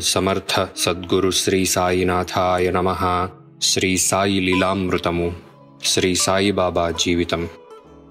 సమర్థ సద్గురు శ్రీ సాయినాథాయ నమ. శ్రీ సాయి లీలామృతము. శ్రీ సాయిబాబా జీవితం.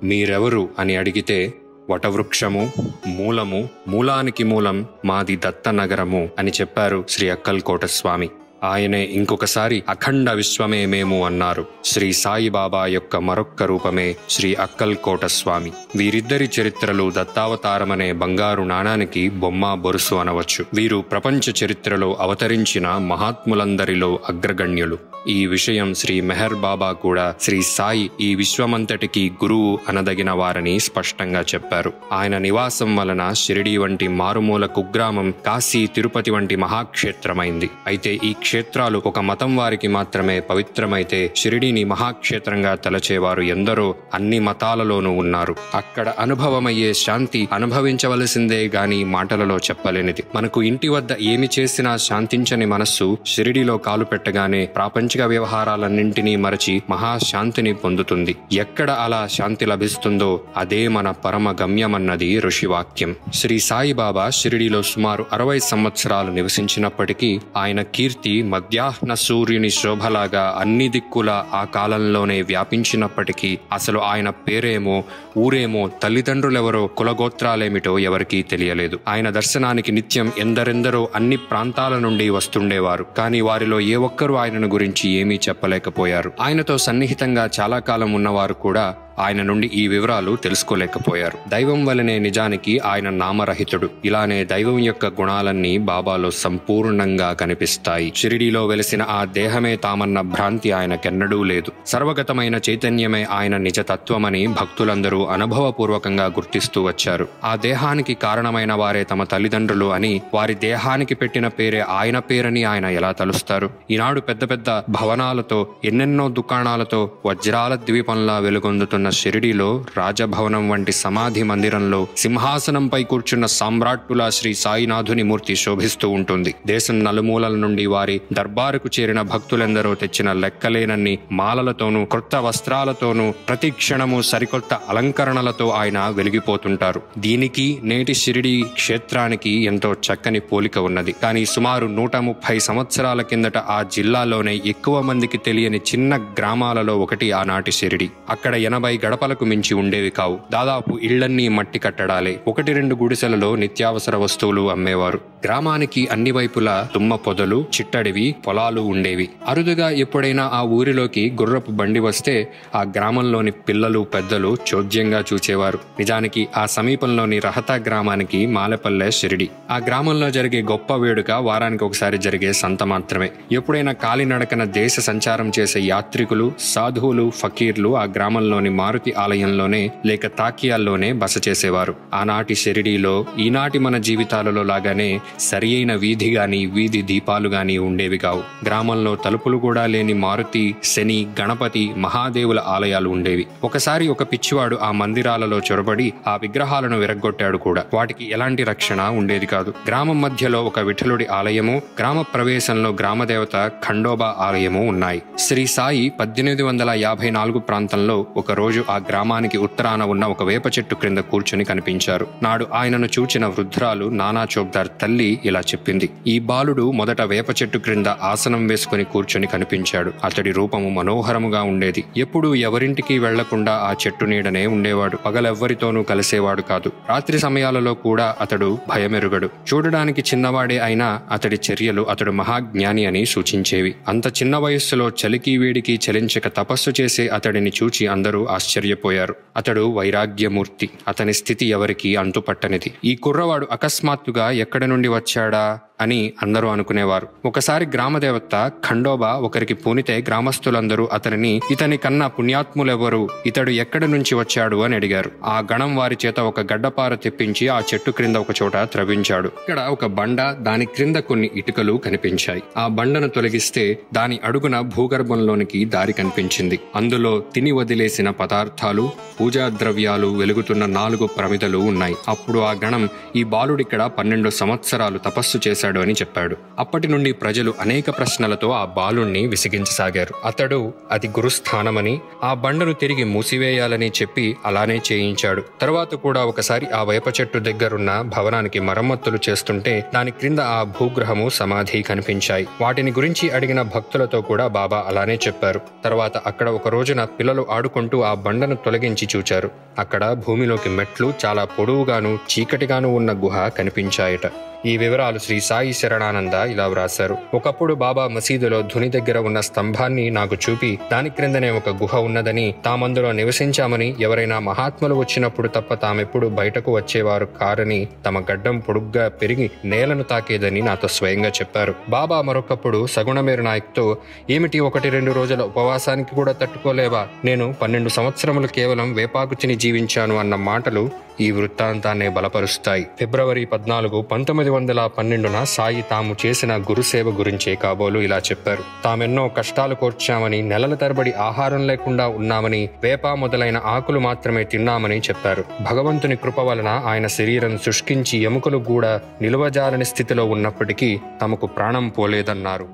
మీరెవరు అని అడిగితే వటవృక్షము మూలము మూలానికి మూలం మాది దత్తనగరము అని చెప్పారు శ్రీ అక్కల్కోట స్వామి. ఆయనే ఇంకొకసారి అఖండ విశ్వమే మేము అన్నారు. శ్రీ సాయిబాబా యొక్క మరొక్క రూపమే శ్రీ అక్కల్కోట స్వామి. వీరిద్దరి చరిత్రలు దత్తావతారమనే బంగారు నాణానికి బొమ్మ బొరుసు అనవచ్చు. వీరు ప్రపంచ చరిత్రలో అవతరించిన మహాత్ములందరిలో అగ్రగణ్యులు. ఈ విషయం శ్రీ మెహర్ బాబా కూడా శ్రీ సాయి ఈ విశ్వమంతటికి గురువు అనదగిన వారని స్పష్టంగా చెప్పారు. ఆయన నివాసం వలన షిరిడి వంటి మారుమూల కుగ్రామం కాశీ తిరుపతి వంటి మహాక్షేత్రమైంది. అయితే ఈ క్షేత్రాలు ఒక మతం వారికి మాత్రమే పవిత్రమైతే షిరిడీని మహాక్షేత్రంగా తలచేవారు ఎందరో అన్ని మతాలలోనూ ఉన్నారు. అక్కడ అనుభవమయ్యే శాంతి అనుభవించవలసిందే గాని మాటలలో చెప్పలేనిది. మనకు ఇంటి వద్ద ఏమి చేసినా శాంతించని మనస్సు షిరిడిలో కాలు పెట్టగానే ప్రాపంచిక వ్యవహారాలన్నింటినీ మరచి మహాశాంతిని పొందుతుంది. ఎక్కడ అలా శాంతి లభిస్తుందో అదే మన పరమ గమ్యమన్నది ఋషివాక్యం. శ్రీ సాయిబాబా షిరిడిలో సుమారు అరవై సంవత్సరాలు నివసించినప్పటికీ ఆయన కీర్తి మధ్యాహ్న సూర్యుని శోభలాగా అన్ని దిక్కుల ఆ కాలంలోనే వ్యాపించినప్పటికీ అసలు ఆయన పేరేమో ఊరేమో తల్లిదండ్రులెవరో కులగోత్రాలేమిటో ఎవరికీ తెలియలేదు. ఆయన దర్శనానికి నిత్యం ఎందరెందరో అన్ని ప్రాంతాల నుండి వస్తుండేవారు. కానీ వారిలో ఏ ఒక్కరూ ఆయనను గురించి ఏమీ చెప్పలేకపోయారు. ఆయనతో సన్నిహితంగా చాలా కాలం ఉన్నవారు కూడా ఆయన నుండి ఈ వివరాలు తెలుసుకోలేకపోయారు. దైవం వలనే నిజానికి ఆయన నామరహితుడు. ఇలానే దైవం యొక్క గుణాలన్నీ బాబాలో సంపూర్ణంగా కనిపిస్తాయి. షిరిడీలో వెలిసిన ఆ దేహమే తామన్న భ్రాంతి ఆయనకెన్నడూ లేదు. సర్వగతమైన చైతన్యమే ఆయన నిజతత్వమని భక్తులందరూ అనుభవపూర్వకంగా గుర్తిస్తూ వచ్చారు. ఆ దేహానికి కారణమైన వారే తమ తల్లిదండ్రులు అని వారి దేహానికి పెట్టిన పేరే ఆయన పేరని ఆయన ఎలా తలుస్తారు? ఈనాడు పెద్ద పెద్ద భవనాలతో ఎన్నెన్నో దుకాణాలతో వజ్రాల ద్వీపంలా వెలుగొందుతున్న షిరిడిలో రాజభవనం వంటి సమాధి మందిరంలో సింహాసనంపై కూర్చున్న సామ్రాట్టులా శ్రీ సాయినాథుని మూర్తి శోభిస్తూ ఉంటుంది. దేశం నలుమూలల నుండి వారి దర్బారుకు చేరిన భక్తులెందరో తెచ్చిన లెక్కలేనన్ని మాలలతోనూ కొత్త వస్త్రాలతోనూ ప్రతి క్షణము సరికొత్త అలంకరణలతో ఆయన వెలిగిపోతుంటారు. దీనికి నేటి షిరిడి క్షేత్రానికి ఎంతో చక్కని పోలిక ఉన్నది. కానీ సుమారు నూట ముప్పై సంవత్సరాల కిందట ఆ జిల్లాలోనే ఎక్కువ మందికి తెలియని చిన్న గ్రామాలలో ఒకటి ఆనాటి షిరిడి. అక్కడ ఎనభై గడపలకు మించి ఉండేవి కావు. దాదాపు ఇళ్ళన్నీ మట్టి కట్టడాలే. ఒకటి రెండు గుడిసెలలో నిత్యావసర వస్తువులు అమ్మేవారు. గ్రామానికి అన్ని వైపులా తుమ్మ పొదలు చిట్టడివి పొలాలు ఉండేవి. అరుదుగా ఎప్పుడైనా ఆ ఊరిలోకి గుర్రపు బండి వస్తే ఆ గ్రామంలోని పిల్లలు పెద్దలు చోద్యంగా చూచేవారు. నిజానికి ఆ సమీపంలోని రహతా గ్రామానికి మాలపల్లె షిరిడి. ఆ గ్రామంలో జరిగే గొప్ప వేడుక వారానికి ఒకసారి జరిగే సంత మాత్రమే. ఎప్పుడైనా కాలినడకన దేశ సంచారం చేసే యాత్రికులు సాధువులు ఫకీర్లు ఆ గ్రామంలోని మారుతి ఆలయంలోనే లేక తాకియాల్లోనే బస చేసేవారు ఆనాటి షిరిడీలో ఈనాటి మన జీవితాలలో లాగానే సరి అయిన వీధి గాని వీధి దీపాలు గాని ఉండేవి కావు. గ్రామంలో తలుపులు కూడా లేని మారుతి శని గణపతి మహాదేవుల ఆలయాలు ఉండేవి. ఒకసారి ఒక పిచ్చివాడు ఆ మందిరాలలో చొరబడి ఆ విగ్రహాలను విరగ్గొట్టాడు కూడా. వాటికి ఎలాంటి రక్షణ ఉండేది కాదు. గ్రామం మధ్యలో ఒక విఠలుడి ఆలయము గ్రామ ప్రవేశంలో గ్రామదేవత ఖండోబా ఆలయము ఉన్నాయి. శ్రీ సాయి పద్దెనిమిది వందల యాభై నాలుగు ప్రాంతంలో ఒక రోజు ఆ గ్రామానికి ఉత్తరాన ఉన్న ఒక వేప చెట్టు క్రింద కూర్చుని కనిపించారు. నాడు ఆయనను చూచిన వృద్ధురాలు నానా చోప్దార్ తల్లి ఇలా చెప్పింది. ఈ బాలుడు మొదట వేప చెట్టు క్రింద ఆసనం వేసుకుని కూర్చుని కనిపించాడు. అతడి రూపము మనోహరముగా ఉండేది. ఎప్పుడూ ఎవరింటికి వెళ్ళకుండా ఆ చెట్టు నీడనే ఉండేవాడు. పగలెవ్వరితోనూ కలిసేవాడు కాదు. రాత్రి సమయాలలో కూడా అతడు భయమెరుగడు. చూడడానికి చిన్నవాడే అయినా అతడి చర్యలు అతడు మహాజ్ఞాని అని సూచించేవి. అంత చిన్న వయస్సులో చలికి వేడికి చలించక తపస్సు చేసే అతడిని చూచి అందరూ ఆశ్చర్యపోయారు. అతడు వైరాగ్యమూర్తి. అతని స్థితి ఎవరికి అంతుపట్టనిది. ఈ కుర్రవాడు అకస్మాత్తుగా ఎక్కడి నుండి వచ్చాడా? అని అందరూ అనుకునేవారు. ఒకసారి గ్రామదేవత ఖండోబా ఒకరికి పూనితే గ్రామస్తులందరూ అతనిని ఇతని కన్నా పుణ్యాత్ములెవరు? ఇతడు ఎక్కడి నుంచి వచ్చాడు? అని అడిగారు. ఆ గణం వారి చేత ఒక గడ్డపార తెప్పించి ఆ చెట్టు క్రింద ఒక చోట త్రవించాడు ఇక్కడ ఒక బండ దాని క్రింద కొన్ని ఇటుకలు కనిపించాయి. ఆ బండను తొలగిస్తే దాని అడుగున భూగర్భంలోనికి దారి కనిపించింది. అందులో తిని వదిలేసిన పదార్థాలు పూజా ద్రవ్యాలు వెలుగుతున్న నాలుగు ప్రమిదలు ఉన్నాయి. అప్పుడు ఆ గణం ఈ బాలుడిక్కడ పన్నెండు సంవత్సరాలు తపస్సు చేశాడు. చేశాడు అని చెప్పాడు. అప్పటి నుండి ప్రజలు అనేక ప్రశ్నలతో ఆ బాలుణ్ణి విసిగించసాగారు. అతడు అది గురుస్థానమని ఆ బండను తిరిగి మూసివేయాలని చెప్పి అలానే చేయించాడు. తర్వాత కూడా ఒకసారి ఆ వేప చెట్టు దగ్గరున్న భవనానికి మరమ్మతులు చేస్తుంటే దాని క్రింద ఆ భూగ్రహము సమాధి కనిపించాయి. వాటిని గురించి అడిగిన భక్తులతో కూడా బాబా అలానే చెప్పారు. తర్వాత అక్కడ ఒక రోజున పిల్లలు ఆడుకుంటూ ఆ బండను తొలగించి చూచారు. అక్కడ భూమిలోకి మెట్లు చాలా పొడవుగాను చీకటిగాను ఉన్న గుహ కనిపించాయట. ఈ వివరాలు శ్రీ సాయి శరణానంద ఇలా వ్రాశారు. ఒకప్పుడు బాబా మసీదులో ధుని దగ్గర ఉన్న స్తంభాన్ని నాకు చూపి దాని క్రిందనే ఒక గుహ ఉన్నదని తామందులో నివసించామని ఎవరైనా మహాత్ములు వచ్చినప్పుడు తప్ప తామెప్పుడు బయటకు వచ్చేవారు కారని తమ గడ్డం పొడుగ్గా పెరిగి నేలను తాకేదని నాతో స్వయంగా చెప్పారు. బాబా మరొకప్పుడు సగుణమేరు నాయక్తో ఏమిటి ఒకటి రెండు రోజుల ఉపవాసానికి కూడా తట్టుకోలేవా? నేను పన్నెండు సంవత్సరములు కేవలం వేపాకుచిని జీవించాను అన్న మాటలు ఈ వృత్తాంతాన్ని బలపరుస్తాయి. ఫిబ్రవరి పద్నాలుగు పంతొమ్మిది వందల పన్నెండున సాయి తాము చేసిన గురుసేవ గురించే కాబోలు ఇలా చెప్పారు. తామెన్నో కష్టాలు కోర్చామని నెలల తరబడి ఆహారం లేకుండా ఉన్నామని వేప మొదలైన ఆకులు మాత్రమే తిన్నామని చెప్పారు. భగవంతుని కృప వలన ఆయన శరీరం శుష్కించి ఎముకలు కూడా నిలువజాలని స్థితిలో ఉన్నప్పటికీ తమకు ప్రాణం పోలేదన్నారు.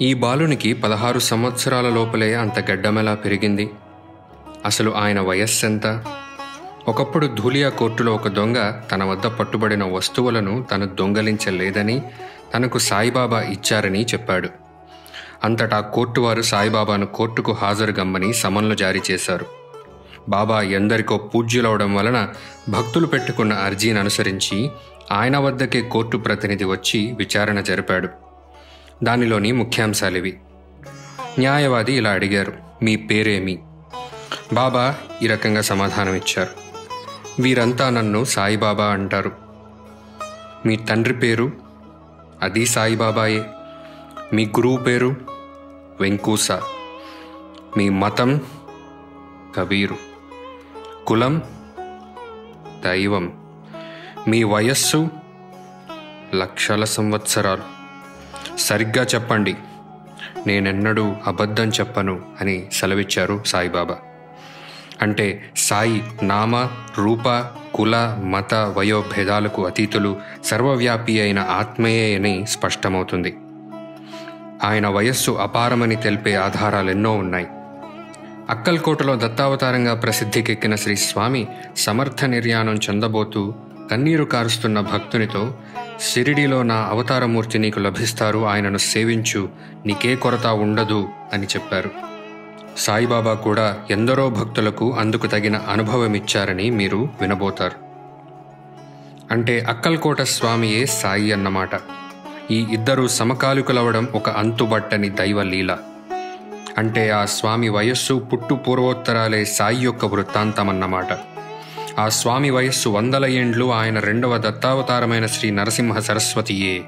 ఈ బాలునికి పదహారు సంవత్సరాల లోపలే అంత గడ్డమెలా పెరిగింది? అసలు ఆయన వయస్సెంత? ఒకప్పుడు ధూలియా కోర్టులో ఒక దొంగ తన వద్ద పట్టుబడిన వస్తువులను తను దొంగలించలేదని తనకు సాయిబాబా ఇచ్చారని చెప్పాడు. అంతటా కోర్టు వారు సాయిబాబాను కోర్టుకు హాజరుగమ్మని సమన్లు జారీ చేశారు. బాబా ఎందరికో పూజ్యులవడం వలన భక్తులు పెట్టుకున్న అర్జీని అనుసరించి ఆయన వద్దకే కోర్టు ప్రతినిధి వచ్చి విచారణ జరిపాడు. దానిలోని ముఖ్యాంశాలివి. న్యాయవాది ఇలా అడిగారు. మీ పేరేమి? బాబా ఈ రకంగా సమాధానం ఇచ్చారు వీరంతా నన్ను సాయిబాబా అంటారు. మీ తండ్రి పేరు? అది సాయిబాబాయే. మీ గురువు పేరు? వెంకూస. మీ మతం? కబీరు. కులం? దైవం. మీ వయస్సు? లక్షల సంవత్సరాలు. సరిగ్గా చెప్పండి. నేనెన్నడూ అబద్ధం చెప్పను అని సెలవిచ్చారు సాయిబాబా. అంటే సాయి నామ రూప కుల మత వయోభేదాలకు అతీతులు సర్వవ్యాపి అయిన ఆత్మయే అని స్పష్టమవుతుంది. ఆయన వయస్సు అపారమని తెలిపే ఆధారాలెన్నో ఉన్నాయి. అక్కల్కోటలో దత్తావతారంగా ప్రసిద్ధికెక్కిన శ్రీ స్వామి సమర్థ నిర్యాణం చెందబోతూ కన్నీరు కారుస్తున్న భక్తునితో సిరిడిలో నా అవతారమూర్తి నీకు లభిస్తారు ఆయనను సేవించు నీకే కొరత ఉండదు అని చెప్పారు. సాయిబాబా కూడా ఎందరో భక్తులకు అందుకు తగిన అనుభవమిచ్చారని మీరు వినబోతారు. అంటే అక్కల్కోట స్వామియే సాయి అన్నమాట. ఈ ఇద్దరు సమకాలికులవడం ఒక అంతుబట్టని దైవ లీల అంటే ఆ స్వామి వయస్సు పుట్టు పూర్వోత్తరాలే సాయి యొక్క వృత్తాంతమన్నమాట. ఆ స్వామి వయస్సు వందల ఏండ్లు ఆయన రెండవ దత్తావతారమైన శ్రీ నరసింహ సరస్వతియే.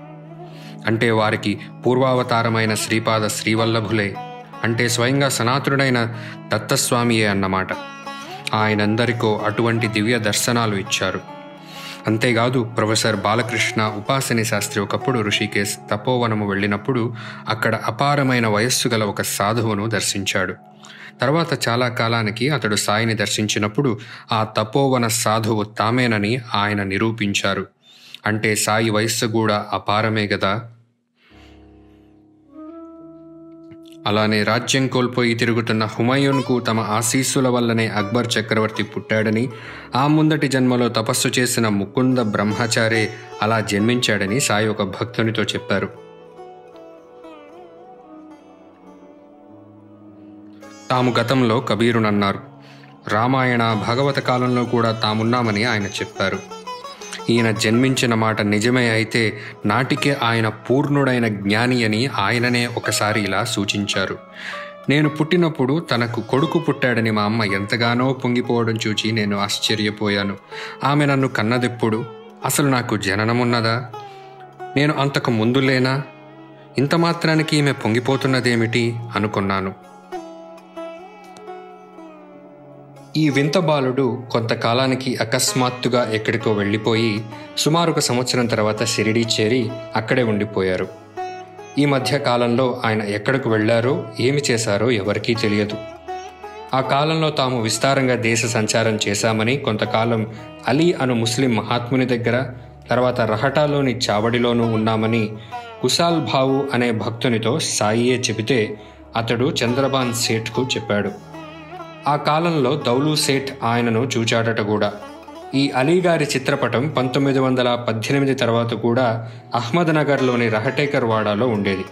అంటే వారికి పూర్వావతారమైన శ్రీపాద శ్రీవల్లభులే. అంటే స్వయంగా సనాతుడైన దత్తస్వామియే అన్నమాట. ఆయనందరికో అటువంటి దివ్య దర్శనాలు ఇచ్చారు. అంతేకాదు ప్రొఫెసర్ బాలకృష్ణ ఉపాసని శాస్త్రి ఒకప్పుడు ఋషికేశ్ తపోవనము వెళ్ళినప్పుడు అక్కడ అపారమైన వయస్సు గల ఒక సాధువును దర్శించాడు. తర్వాత చాలా కాలానికి అతడు సాయిని దర్శించినప్పుడు ఆ తపోవన సాధువు తామేనని ఆయన నిరూపించారు. అంటే సాయి వయస్సు కూడా అపారమే గదా? అలానే రాజ్యం కోల్పోయి తిరుగుతున్న హుమాయూన్కు తమ ఆశీస్సుల వల్లనే అక్బర్ చక్రవర్తి పుట్టాడని ఆ ముందటి జన్మలో తపస్సు చేసిన ముకుంద బ్రహ్మచారి అలా జన్మించాడని సాయి ఒక భక్తునితో చెప్పారు. తాము గతంలో కబీరునన్నారు. రామాయణ భాగవత కాలంలో కూడా తామున్నామని ఆయన చెప్పారు. ఈయన జన్మించిన మాట నిజమే అయితే నాటికే ఆయన పూర్ణుడైన జ్ఞాని అని ఆయననే ఒకసారి ఇలా సూచించారు. నేను పుట్టినప్పుడు తనకు కొడుకు పుట్టాడని మా అమ్మ ఎంతగానో పొంగిపోవడం చూచి నేను ఆశ్చర్యపోయాను. ఆమె నన్ను కన్నదెప్పుడు? అసలు నాకు జననమున్నదా? నేను అంతకు ముందు లేనా ఇంత మాత్రానికి ఈమె పొంగిపోతున్నదేమిటి? అనుకున్నాను. ఈ వింత బాలుడు కొంతకాలానికి అకస్మాత్తుగా ఎక్కడికో వెళ్ళిపోయి సుమారు ఒక సంవత్సరం తర్వాత షిరిడీ చేరి అక్కడే ఉండిపోయారు. ఈ మధ్య కాలంలో ఆయన ఎక్కడికి వెళ్ళారో ఏమి చేశారో ఎవరికీ తెలియదు. ఆ కాలంలో తాము విస్తారంగా దేశ సంచారం చేశామని కొంతకాలం అలీ అను ముస్లిం మహాత్ముని దగ్గర తర్వాత రహటాలోని చావడిలోనూ ఉన్నామని కుసాల్ భావు అనే భక్తునితో సాయియే చెబితే అతడు చంద్రబాన్ సేఠ్కు చెప్పాడు. ఆ కాలంలో దౌలు సేఠ్ ఆయనను చూచాడట కూడా. ఈ అలీగారి చిత్రపటం పంతొమ్మిది వందల పద్దెనిమిది తర్వాత కూడా అహ్మద్నగర్లోని రహటేకర్ వాడాలో ఉండేది.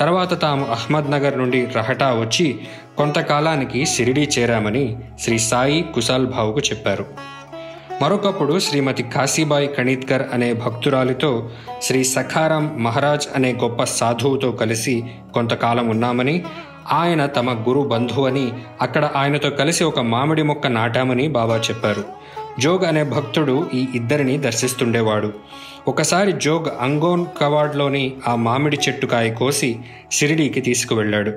తర్వాత తాము అహ్మద్నగర్ నుండి రహటా వచ్చి కొంతకాలానికి షిరిడీ చేరామని శ్రీ సాయి కుశాల్ భావుకు చెప్పారు. మరొకప్పుడు శ్రీమతి కాశీబాయి కణీత్కర్ అనే భక్తురాలితో శ్రీ సఖారాం మహారాజ్ అనే గొప్ప సాధువుతో కలిసి కొంతకాలం ఉన్నామని ఆయన తమ గురు బంధువు అని అక్కడ ఆయనతో కలిసి ఒక మామిడి మొక్క నాటామని బాబా చెప్పారు. జోగ్ అనే భక్తుడు ఈ ఇద్దరిని దర్శిస్తుండేవాడు. ఒకసారి జోగ్ అంగోన్ కవాడ్లోని ఆ మామిడి చెట్టుకాయ కోసి షిరిడీకి తీసుకువెళ్ళాడు.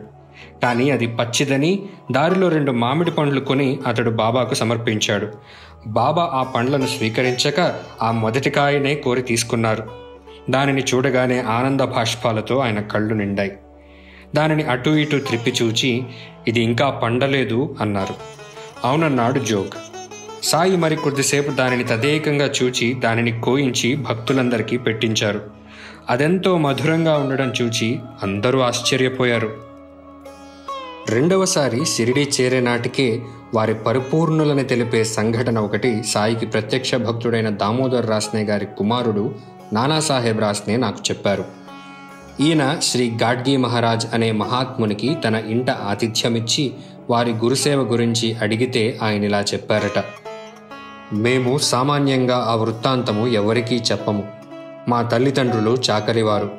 కానీ అది పచ్చిదని దారిలో రెండు మామిడి పండ్లు కొని అతడు బాబాకు సమర్పించాడు. బాబా ఆ పండ్లను స్వీకరించక ఆ మొదటి కాయనే కోరి తీసుకున్నారు. దానిని చూడగానే ఆనంద భాష్పాలతో ఆయన కళ్ళు నిండాయి. దానిని అటు ఇటు త్రిప్పి చూచి ఇది ఇంకా పండలేదు అన్నారు. అవునన్నాడు జోగ్. సాయి మరి కొద్దిసేపు దానిని తదేకంగా చూచి దానిని కోయించి భక్తులందరికీ పెట్టించారు. అదెంతో మధురంగా ఉండడం చూచి అందరూ ఆశ్చర్యపోయారు. రెండవసారి షిరిడీ చేరే నాటికే వారి పరిపూర్ణులని తెలిపే సంఘటన ఒకటి సాయికి ప్రత్యక్ష భక్తుడైన దామోదర్ రాస్నే గారి కుమారుడు నానాసాహెబ్ రాస్నే నాకు చెప్పారు. ఈయన శ్రీ గాడ్గి మహారాజ్ అనే మహాత్మునికి తన ఇంట ఆతిథ్యమిచ్చి వారి గురుసేవ గురించి అడిగితే ఆయన ఇలా చెప్పారట. మేము సామాన్యంగా ఆ వృత్తాంతము ఎవరికీ చెప్పము. మా తల్లిదండ్రులు చాకరివారు.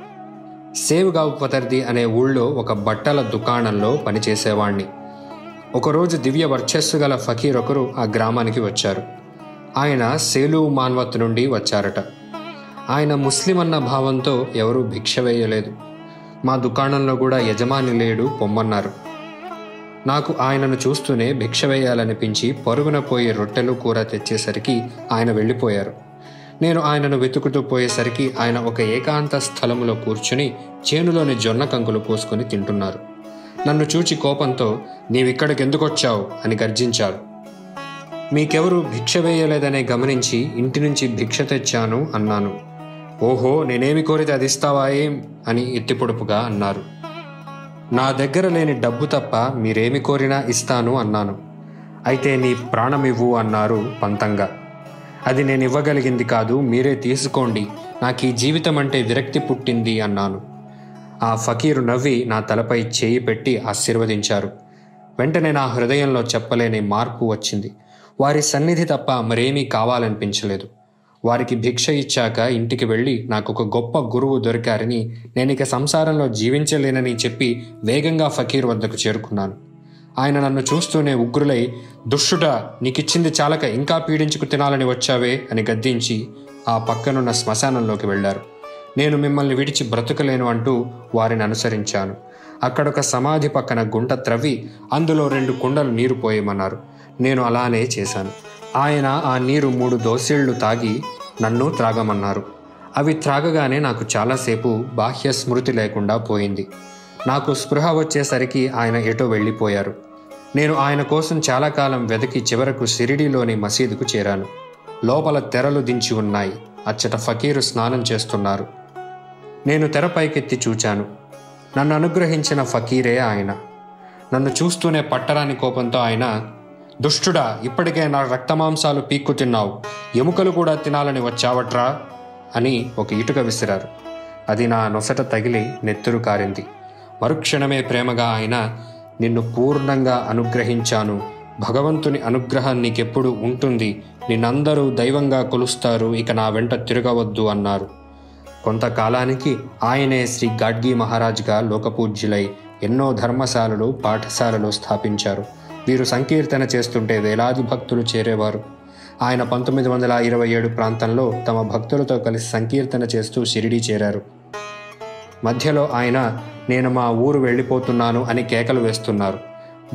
సేవుగావ్ పతర్ది అనే ఊళ్ళో ఒక బట్టల దుకాణంలో పనిచేసేవాణ్ణి. ఒకరోజు దివ్య వర్చస్సు గల ఫకీర్ ఒకరు ఆ గ్రామానికి వచ్చారు. ఆయన సేలు మాన్వత్ నుండి వచ్చారట. ఆయన ముస్లిం అన్న భావంతో ఎవరూ భిక్ష వేయలేదు. మా దుకాణంలో కూడా యజమాని లేడు పొమ్మన్నారు. నాకు ఆయనను చూస్తూనే భిక్ష వేయాలనిపించి పరుగున పోయే రొట్టెలు కూర తెచ్చేసరికి ఆయన వెళ్ళిపోయారు. నేను ఆయనను వెతుకుతూ పోయేసరికి ఆయన ఒక ఏకాంత స్థలములో కూర్చుని చేనులోని జొన్న కంకులు పోసుకొని తింటున్నారు. నన్ను చూచి కోపంతో నీవిక్కడికెందుకొచ్చావు? అని గర్జించారు మీకెవరు భిక్ష వేయలేదనే గమనించి ఇంటి నుంచి భిక్ష తెచ్చాను అన్నాను. ఓహో నేనేమి కోరితే అది ఇస్తావా ఏం? అని ఎత్తిపొడుపుగా అన్నారు. నా దగ్గర లేని డబ్బు తప్ప మీరేమి కోరినా ఇస్తాను అన్నాను. అయితే నీ ప్రాణమివ్వు అన్నారు పంతంగా. అది నేను ఇవ్వగలిగింది కాదు మీరే తీసుకోండి. నాకు ఈ జీవితం అంటే విరక్తి పుట్టింది అన్నాను. ఆ ఫకీరు నవ్వి నా తలపై చేయి పెట్టి ఆశీర్వదించారు. వెంటనే నా హృదయంలో చెప్పలేని మార్పు వచ్చింది. వారి సన్నిధి తప్ప మరేమీ కావాలనిపించలేదు. వారికి భిక్ష ఇచ్చాక ఇంటికి వెళ్ళి నాకు ఒక గొప్ప గురువు దొరికారని నేను ఇక సంసారంలో జీవించలేనని చెప్పి వేగంగా ఫకీర్ వద్దకు చేరుకున్నాను. ఆయన నన్ను చూస్తూనే ఉగ్రులై దుష్టుడా నీకిచ్చింది చాలక ఇంకా పీడించుకు తినాలని వచ్చావే? అని గద్దించి ఆ పక్కనున్న శ్మశానంలోకి వెళ్ళారు. నేను మిమ్మల్ని విడిచి బ్రతకలేను అంటూ వారిని అనుసరించాను. అక్కడొక సమాధి పక్కన గుంట త్రవ్వి అందులో రెండు కుండలు నీరు పోయమన్నారు. నేను అలానే చేశాను. ఆయన ఆ నీరు మూడు దోసేళ్ళు తాగి నన్ను త్రాగమన్నారు. అవి త్రాగగానే నాకు చాలాసేపు బాహ్య స్మృతి లేకుండా పోయింది. నాకు స్పృహ వచ్చేసరికి ఆయన ఎటో వెళ్ళిపోయారు. నేను ఆయన కోసం చాలా కాలం వెతికి చివరకు షిరిడీలోని మసీదుకు చేరాను. లోపల తెరలు దించి ఉన్నాయి. అచ్చట ఫకీరు స్నానం చేస్తున్నారు. నేను తెరపైకెత్తి చూచాను. నన్ను అనుగ్రహించిన ఫకీరే ఆయన. నన్ను చూస్తూనే పట్టరాని కోపంతో ఆయన దుష్టుడా ఇప్పటికే నా రక్తమాంసాలు పీక్కు తిన్నావు. ఎముకలు కూడా తినాలని వచ్చావట్రా? అని ఒక ఇటుక విసిరారు. అది నా నొసట తగిలి నెత్తురు కారింది. మరుక్షణమే ప్రేమగా ఆయన నిన్ను పూర్ణంగా అనుగ్రహించాను. భగవంతుని అనుగ్రహం నీకెప్పుడు ఉంటుంది. నిన్నందరూ దైవంగా కొలుస్తారు ఇక నా వెంట తిరగవద్దు అన్నారు. కొంతకాలానికి ఆయనే శ్రీ గాడ్గి మహారాజ్గా లోకపూజ్యులై ఎన్నో ధర్మశాలలు పాఠశాలలు స్థాపించారు. వీరు సంకీర్తన చేస్తుంటే వేలాది భక్తులు చేరేవారు. ఆయన పంతొమ్మిది వందల ఇరవై ఏడు ప్రాంతంలో తమ భక్తులతో కలిసి సంకీర్తన చేస్తూ షిరిడీ చేరారు. మధ్యలో ఆయన నేను మా ఊరు వెళ్ళిపోతున్నాను అని కేకలు వేస్తున్నారు.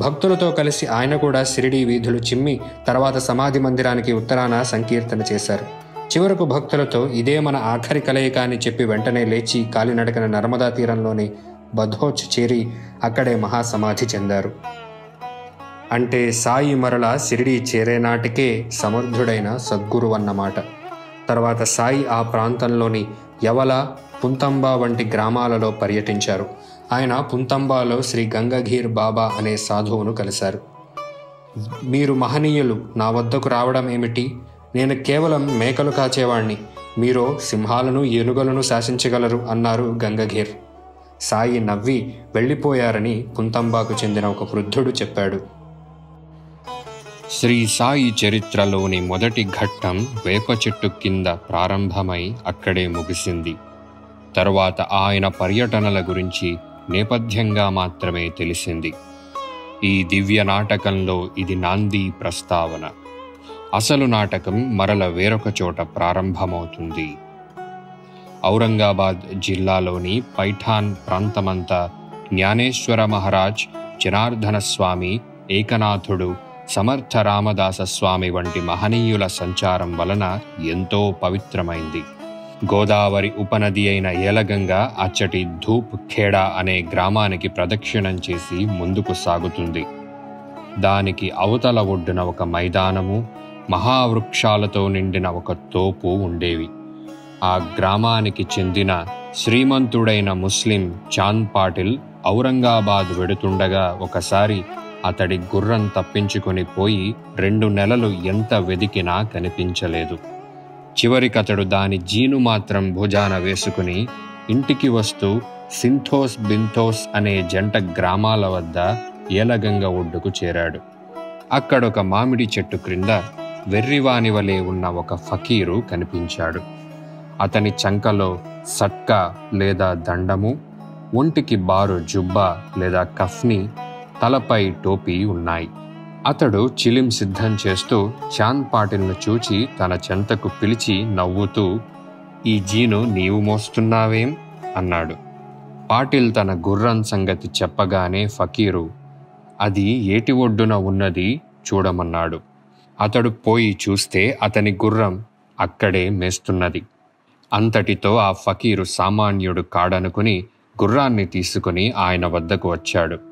భక్తులతో కలిసి ఆయన కూడా షిరిడీ వీధులు చిమ్మి తర్వాత సమాధి మందిరానికి ఉత్తరాన సంకీర్తన చేశారు. చివరకు భక్తులతో ఇదే మన ఆఖరి కలయిక అని చెప్పి వెంటనే లేచి కాలినడకన నర్మదా తీరంలోని బధోచ్ చేరి అక్కడే మహాసమాధి చెందారు. అంటే సాయి మరల షిరిడీ చేరే నాటికే సమర్థుడైన సద్గురు అన్నమాట. తర్వాత సాయి ఆ ప్రాంతంలోని యవల పుంతంబా వంటి గ్రామాలలో పర్యటించారు. ఆయన పుంతంబాలో శ్రీ గంగఘీర్ బాబా అనే సాధువును కలిశారు. మీరు మహనీయులు నా వద్దకు రావడం ఏమిటి? నేను కేవలం మేకలు కాచేవాణ్ణి. మీరు సింహాలను ఏనుగలను శాసించగలరు అన్నారు గంగఘీర్ సాయి నవ్వి వెళ్ళిపోయారని పుంతంబాకు చెందిన ఒక వృద్ధుడు చెప్పాడు. శ్రీ సాయి చరిత్రలోని మొదటి ఘట్టం వేప చెట్టు కింద ప్రారంభమై అక్కడే ముగిసింది. తరువాత ఆయన పర్యటనల గురించి నేపథ్యంగా మాత్రమే తెలిసింది. ఈ దివ్య నాటకంలో ఇది నాంది ప్రస్తావన. అసలు నాటకం మరల వేరొక చోట ప్రారంభమవుతుంది. ఔరంగాబాద్ జిల్లాలోని పైఠాన్ ప్రాంతమంతా జ్ఞానేశ్వర మహారాజ్ జనార్దన స్వామి ఏకనాథుడు సమర్థ రామదాస స్వామి వంటి మహనీయుల సంచారం వలన ఎంతో పవిత్రమైంది. గోదావరి ఉపనది అయిన ఏలగంగా అచ్చటి ధూప్ ఖేడా అనే గ్రామానికి ప్రదక్షిణం చేసి ముందుకు సాగుతుంది. దానికి అవతల ఒడ్డున ఒక మైదానము మహావృక్షాలతో నిండిన ఒక తోపు ఉండేవి. ఆ గ్రామానికి చెందిన శ్రీమంతుడైన ముస్లిం చాంద్ పాటిల్ ఔరంగాబాద్ వెడుతుండగా ఒకసారి అతడి గుర్రం తప్పించుకొని పోయి రెండు నెలలు ఎంత వెదికినా కనిపించలేదు. చివరికతడు దాని జీను మాత్రం భుజాన వేసుకుని ఇంటికి వస్తూ సింథోస్ బింథోస్ అనే జంట గ్రామాల వద్ద ఏలగంగ ఒడ్డుకు చేరాడు. అక్కడొక మామిడి చెట్టు క్రింద వెర్రివాని వలె ఉన్న ఒక ఫకీరు కనిపించాడు. అతని చంకలో సట్కా లేదా దండము ఒంటికి బారు జుబ్బా లేదా కఫ్ని తలపై టోపీ ఉన్నాయి. అతడు చిలిం సిద్ధం చేస్తూ చాంద్ పాటిల్ను చూచి తన చెంతకు పిలిచి నవ్వుతూ ఈ జీను నీవు మోస్తున్నావేం? అన్నాడు. పాటిల్ తన గుర్రం సంగతి చెప్పగానే ఫకీరు అది ఏటి ఒడ్డున ఉన్నది? చూడమన్నాడు. అతడు పోయి చూస్తే అతని గుర్రం అక్కడే మేస్తున్నది. అంతటితో ఆ ఫకీరు సామాన్యుడు కాడనుకుని గుర్రాన్ని తీసుకుని ఆయన వద్దకు వచ్చాడు.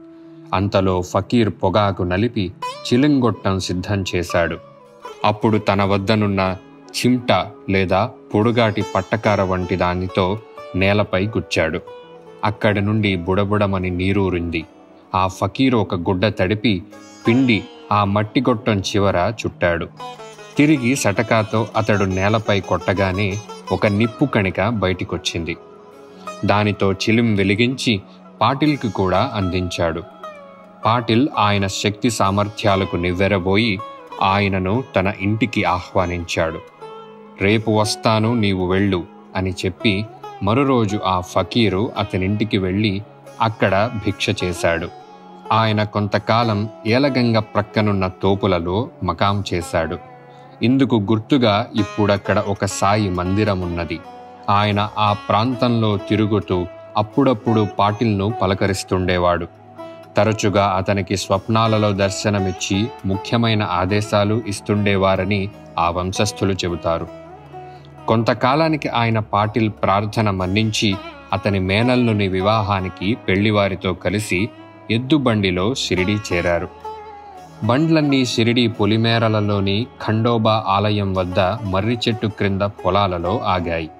అంతలో ఫకీర్ పొగాకు నలిపి చిలింగొట్టం సిద్ధం చేశాడు. అప్పుడు తన వద్దనున్న చిమ్ట లేదా పొడుగాటి పట్టకార వంటి దానితో నేలపై గుచ్చాడు. అక్కడి నుండి బుడబుడమని నీరూరింది. ఆ ఫకీర్ ఒక గుడ్డ తడిపి పిండి ఆ మట్టి గొట్టం చివర చుట్టాడు. తిరిగి సటకాతో అతడు నేలపై కొట్టగానే ఒక నిప్పు కణిక బయటికొచ్చింది. దానితో చిలిం వెలిగించి పాటిల్కి కూడా అందించాడు. పాటిల్ ఆయన శక్తి సామర్థ్యాలకు నివ్వెరబోయి ఆయనను తన ఇంటికి ఆహ్వానించాడు. రేపు వస్తాను నీవు వెళ్ళు అని చెప్పి మరోరోజు ఆ ఫకీరు అతనింటికి వెళ్ళి అక్కడ భిక్ష చేశాడు. ఆయన కొంతకాలం ఏలగంగ ప్రక్కనున్న తోపులలో మకాం చేశాడు. ఇందుకు గుర్తుగా ఇప్పుడక్కడ ఒక సాయి మందిరం ఉన్నది ఆయన ఆ ప్రాంతంలో తిరుగుతూ అప్పుడప్పుడు పాటిల్ను పలకరిస్తుండేవాడు. తరచుగా అతనికి స్వప్నాలలో దర్శనమిచ్చి ముఖ్యమైన ఆదేశాలు ఇస్తుండేవారని ఆ వంశస్థులు చెబుతారు. కొంతకాలానికి ఆయన పాటిల్ ప్రార్థన మన్నించి అతని మేనల్లుని వివాహానికి పెళ్ళివారితో కలిసి ఎద్దు బండిలో షిరిడీ చేరారు. బండ్లన్నీ షిరిడి పొలిమేరలలోని ఖండోబా ఆలయం వద్ద మర్రి చెట్టు క్రింద పొలాలలో ఆగాయి.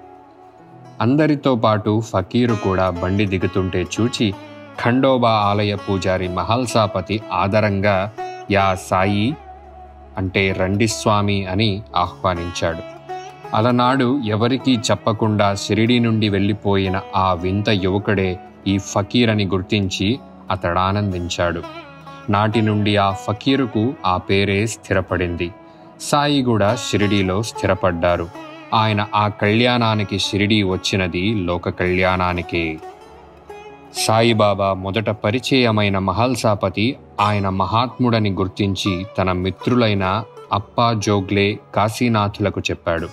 అందరితో పాటు ఫకీరు కూడా బండి దిగుతుంటే చూచి ఖండోబా ఆలయ పూజారి మహల్సాపతి ఆదరంగా యా సాయి అంటే రండి స్వామి అని ఆహ్వానించాడు. అలనాడు ఎవరికీ చెప్పకుండా షిరిడి నుండి వెళ్ళిపోయిన ఆ వింత యువకుడే ఈ ఫకీర్ అని గుర్తించి అతడానందించాడు. నాటి నుండి ఆ ఫకీరుకు ఆ పేరే స్థిరపడింది. సాయి కూడా షిరిడీలో స్థిరపడ్డారు. ఆయన ఆ కళ్యాణానికి షిరిడీ వచ్చినది లోక కళ్యాణానికే. సాయిబాబా మొదట పరిచయమైన మహల్సాపతి ఆయన మహాత్ముడని గుర్తించి తన మిత్రులైన అప్పా జోగ్లే కాశీనాథులకు చెప్పాడు.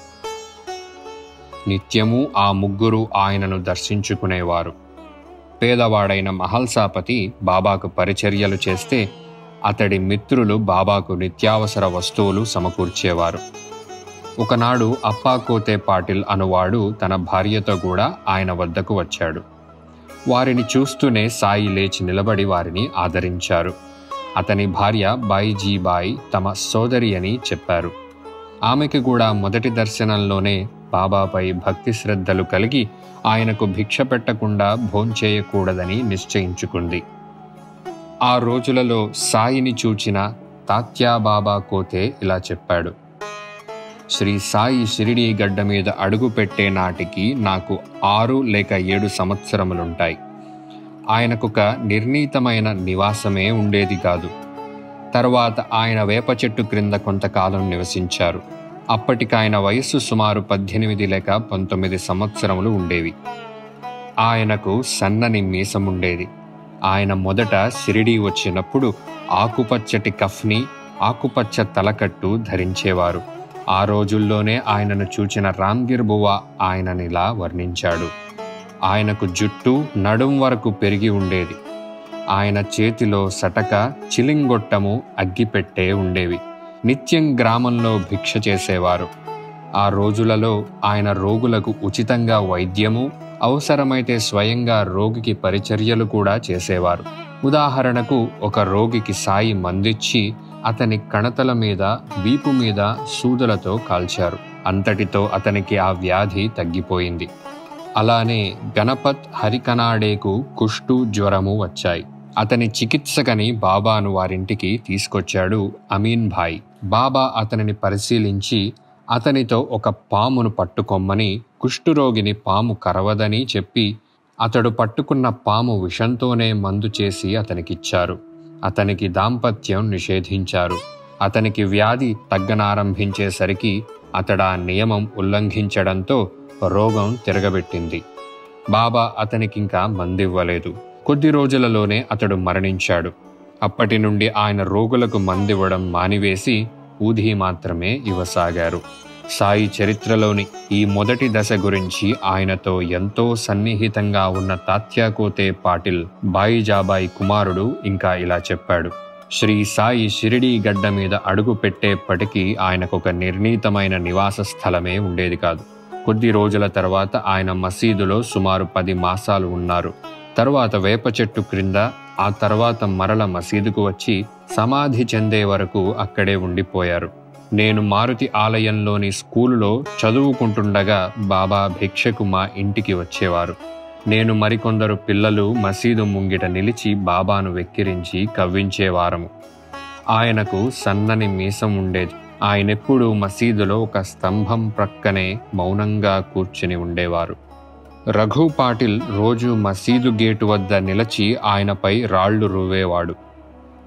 నిత్యము ఆ ముగ్గురు ఆయనను దర్శించుకునేవారు. పేదవాడైన మహల్సాపతి బాబాకు పరిచర్యలు చేస్తే అతడి మిత్రులు బాబాకు నిత్యావసర వస్తువులు సమకూర్చేవారు. ఒకనాడు అప్పా కోతే పాటిల్ అనువాడు తన భార్యతో కూడా ఆయన వద్దకు వచ్చాడు. వారిని చూస్తూనే సాయి లేచి నిలబడి వారిని ఆదరించారు. అతని భార్య బాయిజీబాయి తమ సోదరి అని చెప్పారు. ఆమెకి కూడా మొదటి దర్శనంలోనే బాబాపై భక్తి శ్రద్ధలు కలిగి ఆయనకు భిక్ష పెట్టకుండా భోంచేయకూడదని నిశ్చయించుకుంది. ఆ రోజులలో సాయిని చూచిన తాత్యాబాబా కోతే ఇలా చెప్పాడు. శ్రీ సాయి షిరిడీ గడ్డ మీద అడుగు పెట్టే నాటికి నాకు ఆరు లేక ఏడు సంవత్సరములుంటాయి. ఆయనకొక నిర్ణీతమైన నివాసమే ఉండేది కాదు. తర్వాత ఆయన వేప చెట్టు క్రింద కొంతకాలం నివసించారు. అప్పటికాయన వయస్సు సుమారు పద్దెనిమిది లేక పంతొమ్మిది సంవత్సరములు ఉండేవి. ఆయనకు సన్నని మీసముండేది. ఆయన మొదట షిరిడీ వచ్చినప్పుడు ఆకుపచ్చటి కఫ్ని ఆకుపచ్చ తలకట్టు ధరించేవారు. ఆ రోజుల్లోనే ఆయనను చూచిన రామ్గిర్ బువ్వ ఆయననిలా వర్ణించాడు. ఆయనకు జుట్టు నడుం వరకు పెరిగి ఉండేది. ఆయన చేతిలో సటక చిలింగొట్టము అగ్గిపెట్టే ఉండేవి. నిత్యం గ్రామంలో భిక్ష చేసేవారు. ఆ రోజులలో ఆయన రోగులకు ఉచితంగా వైద్యము అవసరమైతే స్వయంగా రోగికి పరిచర్యలు కూడా చేసేవారు. ఉదాహరణకు ఒక రోగికి సాయి మందిచ్చి అతని కణతల మీద వీపు మీద సూదులతో కాల్చారు. అంతటితో అతనికి ఆ వ్యాధి తగ్గిపోయింది. అలానే గణపత్ హరికనాడేకు కుష్టు జ్వరము వచ్చాయి. అతని చికిత్సకని బాబాను వారింటికి తీసుకొచ్చాడు అమీన్ భాయ్. బాబా అతనిని పరిశీలించి అతనితో ఒక పామును పట్టుకొమ్మని కుష్ఠురోగిని పాము కరవదని చెప్పి అతడు పట్టుకున్న పాము విషంతోనే మందు చేసి అతనికిచ్చారు. అతనికి దాంపత్యం నిషేధించారు. అతనికి వ్యాధి తగ్గనారంభించేసరికి అతడా నియమం ఉల్లంఘించడంతో రోగం తిరగబెట్టింది. బాబా అతనికింకా మందివ్వలేదు. కొద్ది రోజులలోనే అతడు మరణించాడు. అప్పటి నుండి ఆయన రోగులకు మందివ్వడం మానివేసి ఊది మాత్రమే ఇవ్వసాగారు. సాయి చరిత్రలోని ఈ మొదటి దశ గురించి ఆయనతో ఎంతో సన్నిహితంగా ఉన్న తాత్యాకోతే పాటిల్ బాయిజాబాయి కుమారుడు ఇంకా ఇలా చెప్పాడు. శ్రీ సాయి షిరిడీ గడ్డ మీద అడుగు పెట్టేప్పటికీ ఆయనకొక నిర్ణీతమైన నివాస స్థలమే ఉండేది కాదు. కొద్ది రోజుల తర్వాత ఆయన మసీదులో సుమారు పది మాసాలు ఉన్నారు. తర్వాత వేప చెట్టు క్రింద ఆ తర్వాత మరల మసీదుకు వచ్చి సమాధి చెందే వరకు అక్కడే ఉండిపోయారు. నేను మారుతి ఆలయంలోని స్కూలులో చదువుకుంటుండగా బాబా భిక్షకు మా ఇంటికి వచ్చేవారు. నేను మరికొందరు పిల్లలు మసీదు ముంగిట నిలిచి బాబాను వెక్కిరించి కవ్వించేవారము. ఆయనకు సన్నని మీసం ఉండేది. ఆయనెప్పుడూ మసీదులో ఒక స్తంభం ప్రక్కనే మౌనంగా కూర్చుని ఉండేవారు. రఘు పాటిల్ రోజు మసీదు గేటు వద్ద నిలచి ఆయనపై రాళ్ళు రువ్వేవాడు.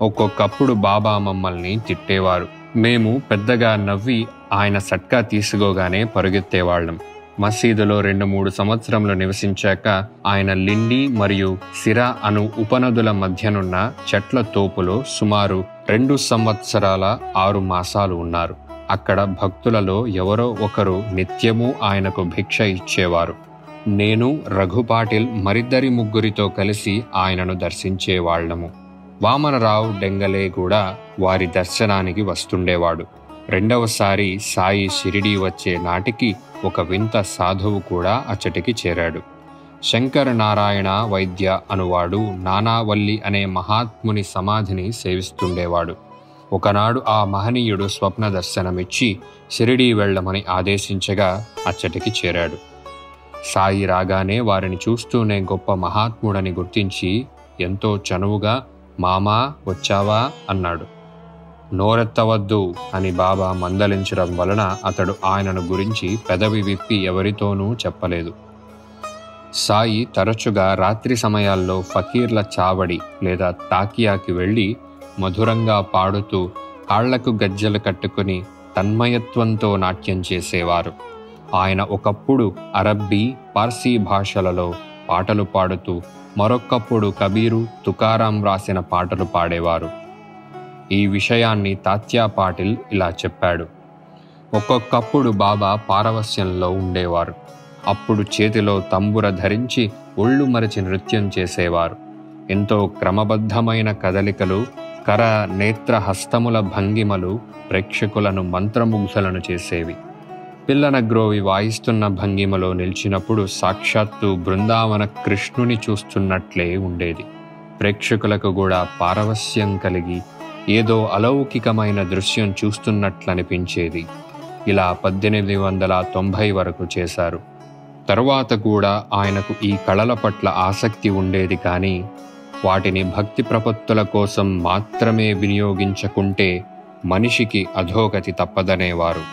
ఒక్కొక్కప్పుడు బాబా మమ్మల్ని తిట్టేవారు. మేము పెద్దగా నవ్వి ఆయన సట్కా తీసుకోగానే పరుగెత్తేవాళ్ళం. మసీదులో రెండు మూడు సంవత్సరములు నివసించాక ఆయన లిండి మరియు సిరా అను ఉపనదుల మధ్యనున్న చెట్ల తోపులో సుమారు రెండు సంవత్సరాల ఆరు మాసాలు ఉన్నారు. అక్కడ భక్తులలో ఎవరో ఒకరు నిత్యము ఆయనకు భిక్ష ఇచ్చేవారు. నేను రఘుపాటిల్ మరిద్దరి ముగ్గురితో కలిసి ఆయనను దర్శించేవాళ్ళము వామనరావు డెంగలే కూడా వారి దర్శనానికి వస్తుండేవాడు. రెండవసారి సాయి షిరిడి వచ్చే నాటికి ఒక వింత సాధువు కూడా అచ్చటికి చేరాడు. శంకర నారాయణ వైద్య అనువాడు నానావల్లి అనే మహాత్ముని సమాధిని సేవిస్తుండేవాడు. ఒకనాడు ఆ మహనీయుడు స్వప్న దర్శనమిచ్చి షిరిడీ వెళ్ళమని ఆదేశించగా అచ్చటికి చేరాడు. సాయి రాగానే వారిని చూస్తూనే గొప్ప మహాత్ముడని గుర్తించి ఎంతో చనువుగా మామా వచ్చావా? అన్నాడు. నోరెత్తవద్దు అని బాబా మందలించడం వలన అతడు ఆయనను గురించి పెదవి విప్పి ఎవరితోనూ చెప్పలేదు. సాయి తరచుగా రాత్రి సమయాల్లో ఫకీర్ల చావడి లేదా తాకియాకి వెళ్ళి మధురంగా పాడుతూ కాళ్ళకు గజ్జలు కట్టుకుని తన్మయత్వంతో నాట్యం చేసేవారు. ఆయన ఒకప్పుడు అరబ్బీ పార్సీ భాషలలో పాటలు పాడుతూ మరొక్కప్పుడు కబీరు తుకారాం రాసిన పాటలు పాడేవారు. ఈ విషయాన్ని తాత్యా పాటిల్ ఇలా చెప్పాడు. ఒక్కొక్కప్పుడు బాబా పారవస్యంలో ఉండేవారు. అప్పుడు చేతిలో తంబుర ధరించి ఒళ్ళు మరచి నృత్యం చేసేవారు. ఎంతో క్రమబద్ధమైన కదలికలు కర నేత్ర హస్తముల భంగిమలు ప్రేక్షకులను మంత్రముగ్ధులను చేసేవి. పిల్లన గ్రోవి వాయిస్తున్న భంగిమలో నిలిచినప్పుడు సాక్షాత్తు బృందావన కృష్ణుని చూస్తున్నట్లే ఉండేది. ప్రేక్షకులకు కూడా పారవస్యం కలిగి ఏదో అలౌకికమైన దృశ్యం చూస్తున్నట్లనిపించేది. ఇలా పద్దెనిమిది వందల తొంభై వరకు చేశారు. తరువాత కూడా ఆయనకు ఈ కళల పట్ల ఆసక్తి ఉండేది కానీ వాటిని భక్తి ప్రపత్తుల కోసం మాత్రమే వినియోగించకుంటే మనిషికి అధోగతి తప్పదనేవారు.